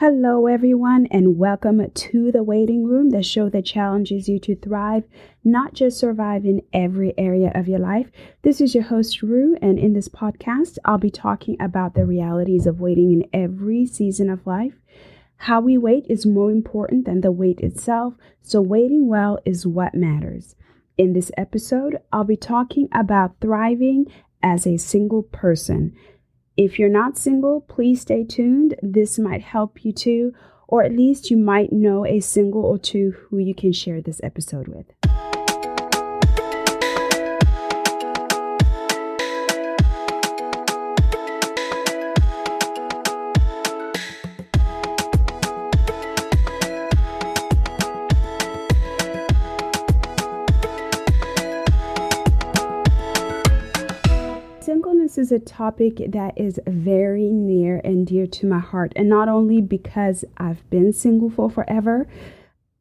Hello, everyone, and welcome to the Waiting Ruem, the show that challenges you to thrive, not just survive in every area of your life. This is your host, Rue, and in this podcast, I'll be talking about the realities of waiting in every season of life. How we wait is more important than the wait itself, so waiting well is what matters. In this episode, I'll be talking about thriving as a single person. If you're not single, please stay tuned. This might help you too, or at least you might know a single or two who you can share this episode with. Is a topic that is very near and dear to my heart. And not only because I've been single for forever,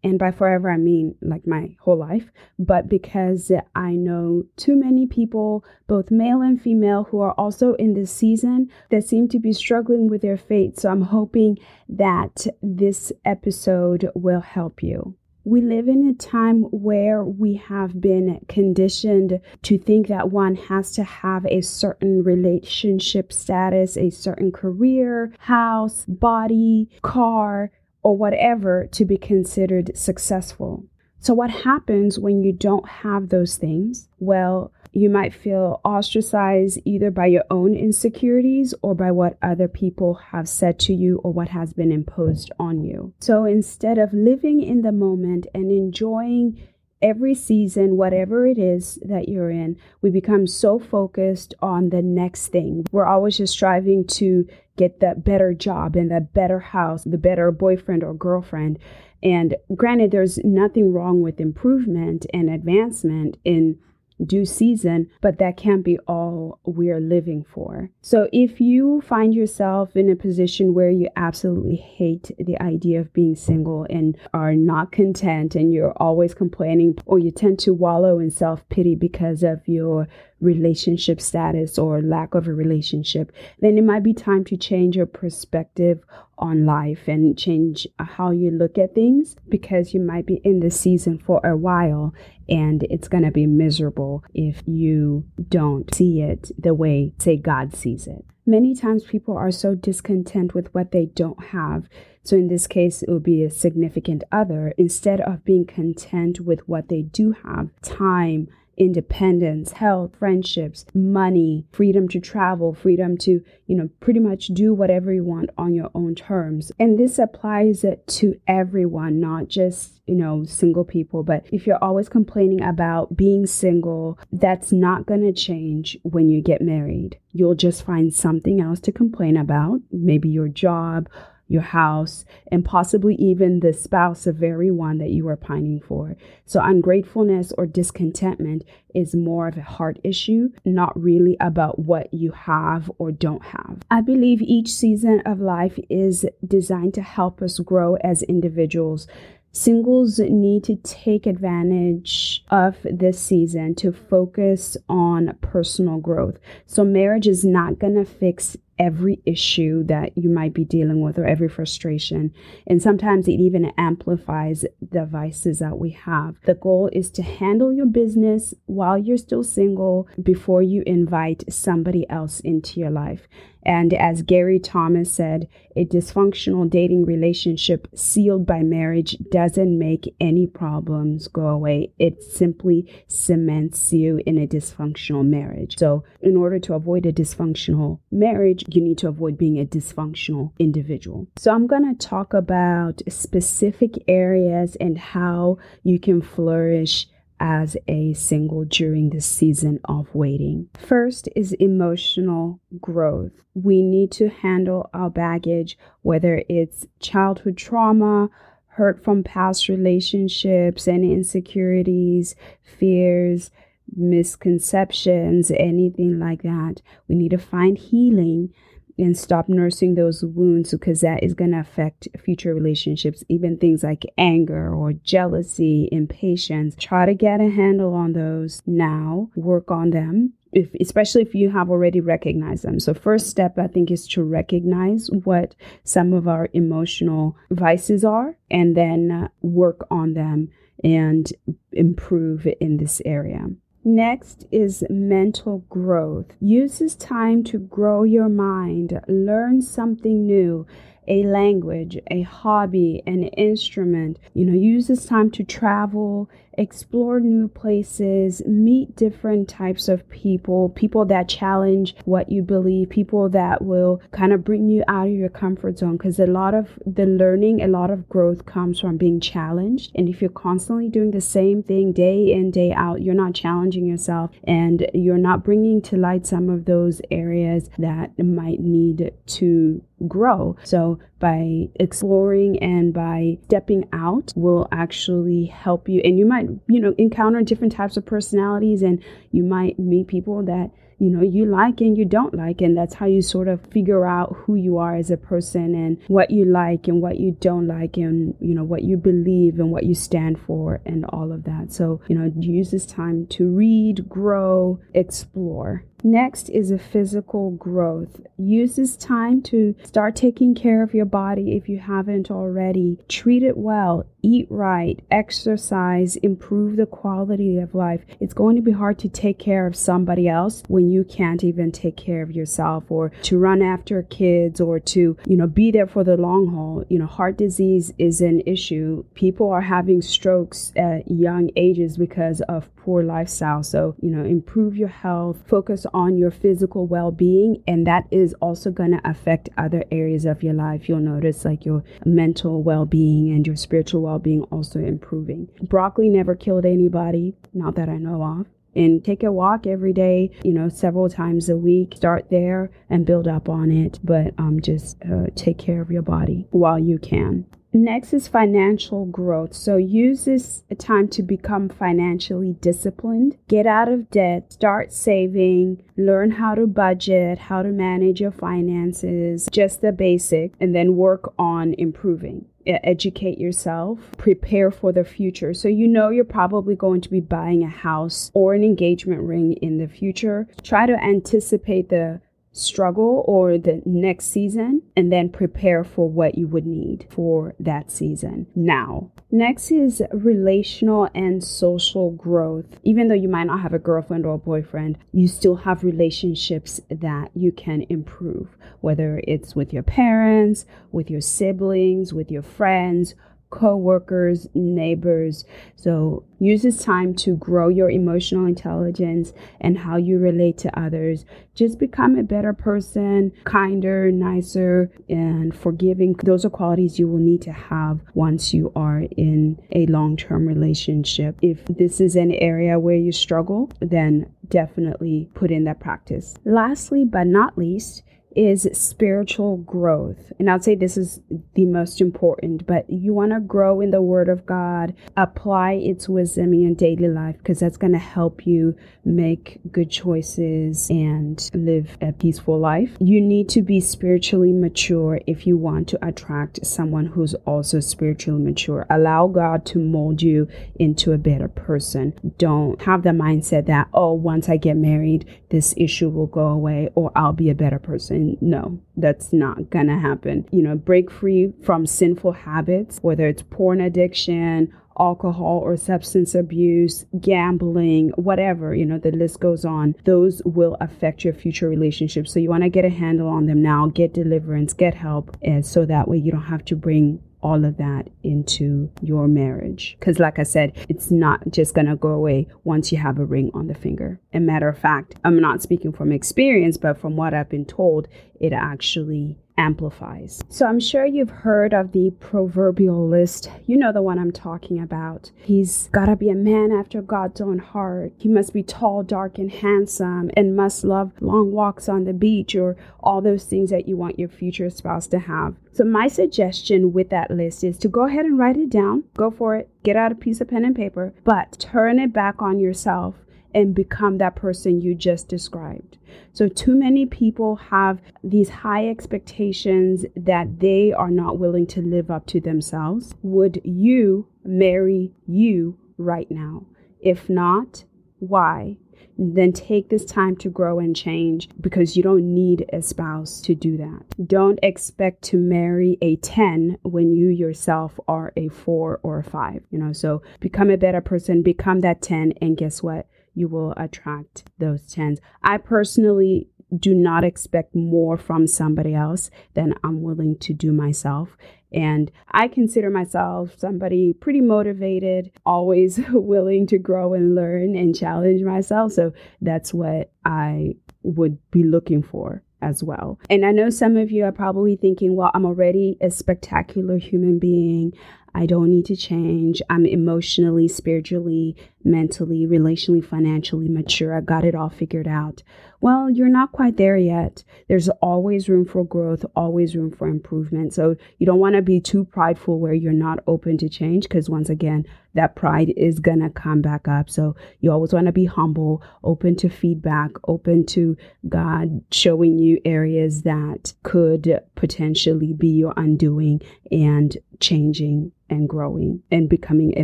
and by forever I mean like my whole life, but because I know too many people, both male and female, who are also in this season that seem to be struggling with their fate. So I'm hoping that this episode will help you. We live in a time where we have been conditioned to think that one has to have a certain relationship status, a certain career, house, body, car, or whatever to be considered successful. So, what happens when you don't have those things? Well, you might feel ostracized either by your own insecurities or by what other people have said to you or what has been imposed on you. So instead of living in the moment and enjoying every season, whatever it is that you're in, we become so focused on the next thing. We're always just striving to get that better job and that better house, the better boyfriend or girlfriend. And granted, there's nothing wrong with improvement and advancement in due season, but that can't be all we're living for. So if you find yourself in a position where you absolutely hate the idea of being single and are not content and you're always complaining, or you tend to wallow in self pity because of your relationship status or lack of a relationship, then it might be time to change your perspective on life and change how you look at things because you might be in this season for a while and it's going to be miserable if you don't see it the way, say, God sees it. Many times people are so discontent with what they don't have. So, in this case, it would be a significant other. Instead of being content with what they do have, time, independence, health, friendships, money, freedom to travel, freedom to, you know, pretty much do whatever you want on your own terms. And this applies to everyone, not just, you know, single people. But if you're always complaining about being single, that's not going to change when you get married. You'll just find something else to complain about, maybe your job your house, and possibly even the spouse of very one that you are pining for. So, ungratefulness or discontentment is more of a heart issue, not really about what you have or don't have. I believe each season of life is designed to help us grow as individuals. Singles need to take advantage of this season to focus on personal growth. So, marriage is not going to fix every issue that you might be dealing with or every frustration. And sometimes it even amplifies the vices that we have. The goal is to handle your business while you're still single before you invite somebody else into your life. And as Gary Thomas said, a dysfunctional dating relationship sealed by marriage doesn't make any problems go away. It simply cements you in a dysfunctional marriage. So, in order to avoid a dysfunctional marriage, you need to avoid being a dysfunctional individual. So, I'm going to talk about specific areas and how you can flourish as a single during this season of waiting. First is emotional growth. We need to handle our baggage, whether it's childhood trauma, hurt from past relationships, and insecurities, fears, misconceptions, anything like that. We need to find healing and stop nursing those wounds because that is going to affect future relationships, even things like anger or jealousy, impatience. Try to get a handle on those now, work on them, if especially if you have already recognized them. So first step I think is to recognize what some of our emotional vices are and then uh, work on them and improve in this area. Next is mental growth. Use this time to grow your mind, learn something new, a language, a hobby, an instrument. You know, use this time to travel, explore new places, meet different types of people, people that challenge what you believe, people that will kind of bring you out of your comfort zone. Because a lot of the learning, a lot of growth comes from being challenged. And if you're constantly doing the same thing day in, day out, you're not challenging yourself and you're not bringing to light some of those areas that might need to grow. So by exploring and by stepping out will actually help you. And you might, you know, encounter different types of personalities and you might meet people that you know you like and you don't like and that's how you sort of figure out who you are as a person and what you like and what you don't like and you know what you believe and what you stand for and all of that so you know use this time to read grow explore Next is a physical growth. Use this time to start taking care of your body if you haven't already. Treat it well, eat right, exercise, improve the quality of life. It's going to be hard to take care of somebody else when you can't even take care of yourself or to run after kids or to, you know, be there for the long haul. You know, heart disease is an issue. People are having strokes at young ages because of poor lifestyle. So, you know, improve your health, focus on your physical well being, and that is also going to affect other areas of your life. You'll notice like your mental well being and your spiritual well being also improving. Broccoli never killed anybody, not that I know of and take a walk every day, you know, several times a week. Start there and build up on it, but um, just uh, take care of your body while you can. Next is financial growth. So use this time to become financially disciplined, get out of debt, start saving, learn how to budget, how to manage your finances, just the basic, and then work on improving. Educate yourself, prepare for the future. So you know you're probably going to be buying a house or an engagement ring in the future. Try to anticipate the struggle or the next season and then prepare for what you would need for that season now. Next is relational and social growth. Even though you might not have a girlfriend or a boyfriend, you still have relationships that you can improve, whether it's with your parents, with your siblings, with your friends, co-workers, neighbors. So use this time to grow your emotional intelligence and how you relate to others. Just become a better person, kinder, nicer, and forgiving. Those are qualities you will need to have once you are in a long-term relationship. If this is an area where you struggle, then definitely put in that practice. Lastly, but not least, is spiritual growth. And I'd say this is the most important, but you want to grow in the Word of God, apply its wisdom in your daily life because that's going to help you make good choices and live a peaceful life. You need to be spiritually mature if you want to attract someone who's also spiritually mature. Allow God to mold you into a better person. Don't have the mindset that, oh, once I get married, this issue will go away or I'll be a better person no, that's not gonna happen. You know, break free from sinful habits, whether it's porn addiction, alcohol or substance abuse, gambling, whatever, you know, the list goes on. Those will affect your future relationships. So you want to get a handle on them now, get deliverance, get help, and so that way you don't have to bring all of that into your marriage. Because, like I said, it's not just going to go away once you have a ring on the finger. A matter of fact, I'm not speaking from experience, but from what I've been told, it actually amplifies. So I'm sure you've heard of the proverbial list. You know the one I'm talking about. He's got to be a man after God's own heart. He must be tall, dark, and handsome, and must love long walks on the beach or all those things that you want your future spouse to have. So my suggestion with that list is to go ahead and write it down. Go for it. Get out a piece of pen and paper, but turn it back on yourself and become that person you just described. So, too many people have these high expectations that they are not willing to live up to themselves. Would you marry you right now? If not, why? then take this time to grow and change because you don't need a spouse to do that. Don't expect to marry a 10 when you yourself are a 4 or a 5, you know. So become a better person, become that 10 and guess what? You will attract those 10s. I personally do not expect more from somebody else than I'm willing to do myself. And I consider myself somebody pretty motivated, always willing to grow and learn and challenge myself. So that's what I would be looking for as well. And I know some of you are probably thinking, well, I'm already a spectacular human being. I don't need to change. I'm emotionally, spiritually, mentally, relationally, financially mature. I got it all figured out. Well, you're not quite there yet. There's always room for growth, always room for improvement. So you don't want to be too prideful where you're not open to change because once again, that pride is going to come back up. So you always want to be humble, open to feedback, open to God showing you areas that could potentially be your undoing and changing and growing and becoming a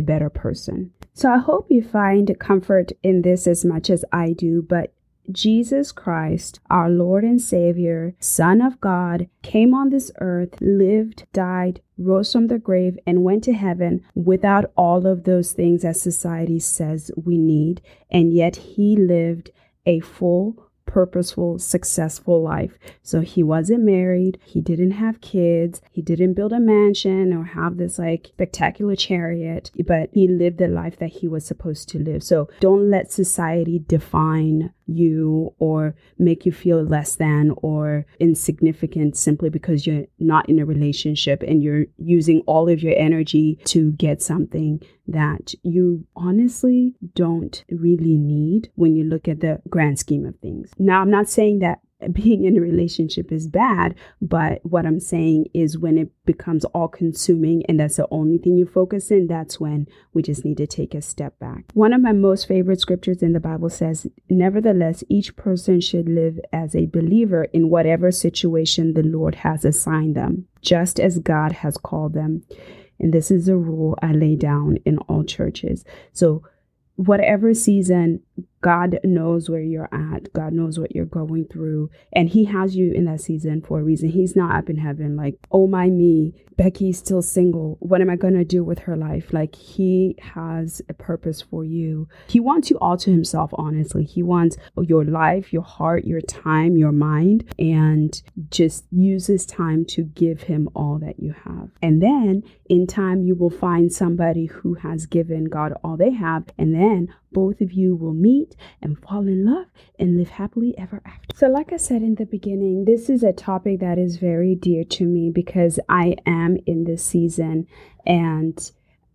better person. So I hope you find comfort in this as much as I do, but Jesus Christ, our Lord and Savior, Son of God, came on this earth, lived, died, rose from the grave, and went to heaven without all of those things that society says we need. And yet he lived a full, purposeful, successful life. So he wasn't married, he didn't have kids, he didn't build a mansion or have this like spectacular chariot, but he lived the life that he was supposed to live. So don't let society define you or make you feel less than or insignificant simply because you're not in a relationship and you're using all of your energy to get something that you honestly don't really need when you look at the grand scheme of things. Now, I'm not saying that being in a relationship is bad, but what I'm saying is when it becomes all consuming and that's the only thing you focus in, that's when we just need to take a step back. One of my most favorite scriptures in the Bible says, Nevertheless, each person should live as a believer in whatever situation the Lord has assigned them, just as God has called them. And this is a rule I lay down in all churches. So, whatever season God knows where you're at. God knows what you're going through. And He has you in that season for a reason. He's not up in heaven like, oh my me, Becky's still single. What am I going to do with her life? Like, He has a purpose for you. He wants you all to Himself, honestly. He wants your life, your heart, your time, your mind, and just use this time to give Him all that you have. And then in time, you will find somebody who has given God all they have. And then both of you will meet and fall in love and live happily ever after. So, like I said in the beginning, this is a topic that is very dear to me because I am in this season and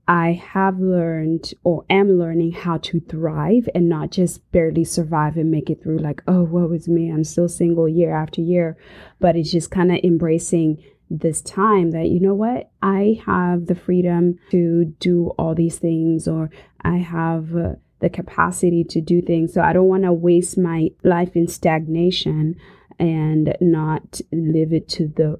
I have learned or am learning how to thrive and not just barely survive and make it through, like, oh, woe is me, I'm still single year after year. But it's just kind of embracing this time that, you know what, I have the freedom to do all these things, or I have. Uh, the capacity to do things. So I don't want to waste my life in stagnation and not live it to the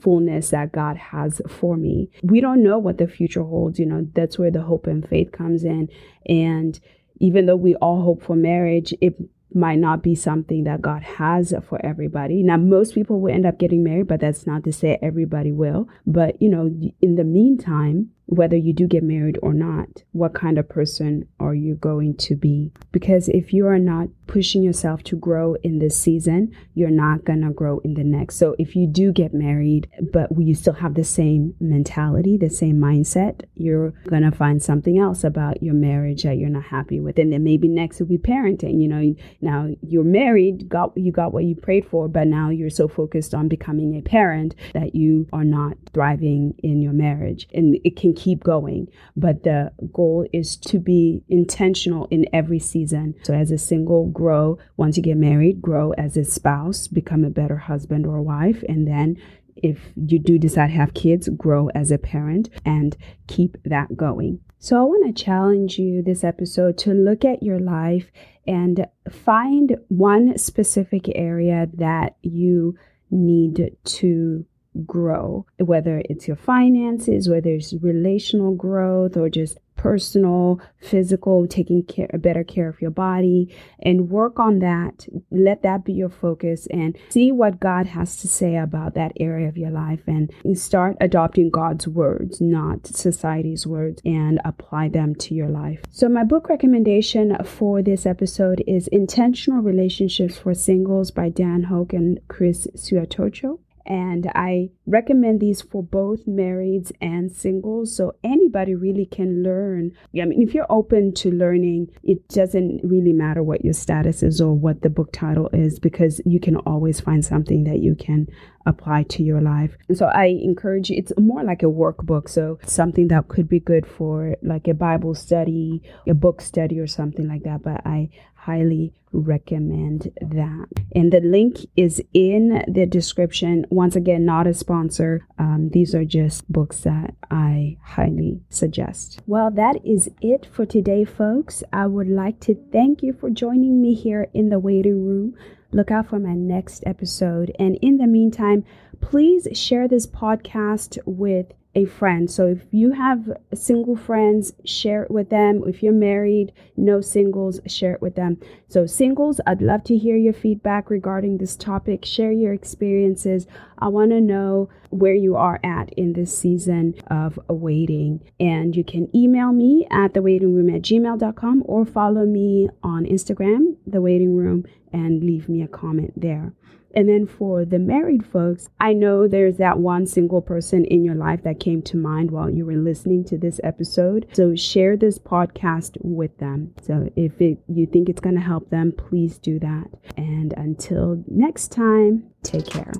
fullness that God has for me. We don't know what the future holds, you know, that's where the hope and faith comes in. And even though we all hope for marriage, it might not be something that God has for everybody. Now, most people will end up getting married, but that's not to say everybody will. But, you know, in the meantime, whether you do get married or not, what kind of person are you going to be? Because if you are not pushing yourself to grow in this season, you're not going to grow in the next. So if you do get married, but you still have the same mentality, the same mindset, you're going to find something else about your marriage that you're not happy with. And then maybe next will be parenting. You know, now you're married, got you got what you prayed for, but now you're so focused on becoming a parent that you are not thriving in your marriage. And it can keep going. But the goal is to be intentional in every season. So, as a single, grow. Once you get married, grow as a spouse, become a better husband or wife. And then if you do decide to have kids, grow as a parent and keep that going. So, I want to challenge you this episode to look at your life and find one specific area that you need to grow, whether it's your finances, whether it's relational growth, or just personal, physical, taking care, better care of your body, and work on that. Let that be your focus and see what God has to say about that area of your life and start adopting God's words, not society's words, and apply them to your life. So, my book recommendation for this episode is Intentional Relationships for Singles by Dan Houk and Kris Swiatocho and I recommend these for both marrieds and singles so anybody really can learn. I mean, if you're open to learning, it doesn't really matter what your status is or what the book title is because you can always find something that you can apply to your life. And so I encourage you, it's more like a workbook. So something that could be good for like a Bible study, a book study, or something like that. But I highly recommend that. And the link is in the description. Once again, not a sponsor. Um, these are just books that I highly suggest. Well, that is it for today, folks. I would like to thank you for joining me here in the Waiting Ruem. Look out for my next episode. And in the meantime, please share this podcast with a friend. So if you have single friends, share it with them. If you're married, no singles, share it with them. So, singles, I'd love to hear your feedback regarding this topic. Share your experiences. I want to know where you are at in this season of waiting. And you can email me at thewaitingruem at gmail.com or follow me on Instagram, The Waiting Ruem, and leave me a comment there. And then for the married folks, I know there's that one single person in your life that came to mind while you were listening to this episode. So share this podcast with them. So if it, you think it's going to help them, please do that. And until next time, take care.